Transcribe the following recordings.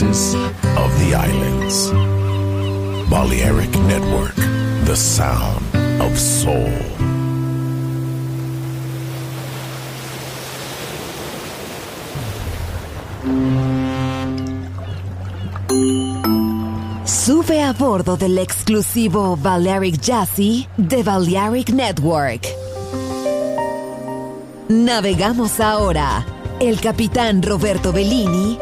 of the islands. Balearic Network, the sound of soul. Sube a bordo del exclusivo Balearic Jazzy de Balearic Network. Navegamos ahora. El capitán Roberto Bellini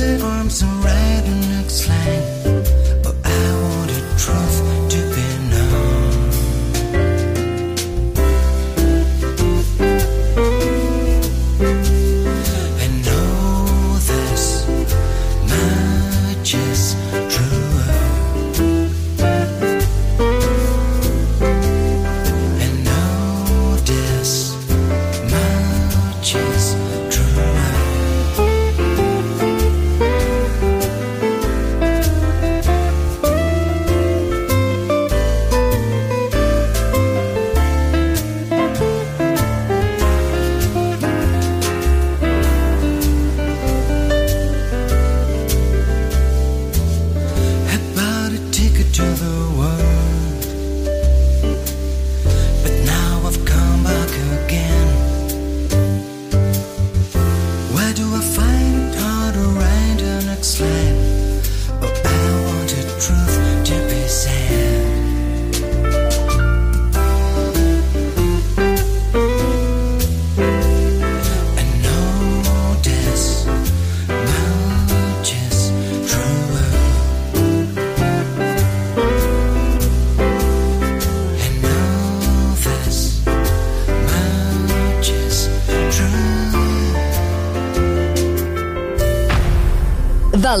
is? I'm so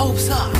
Hopes up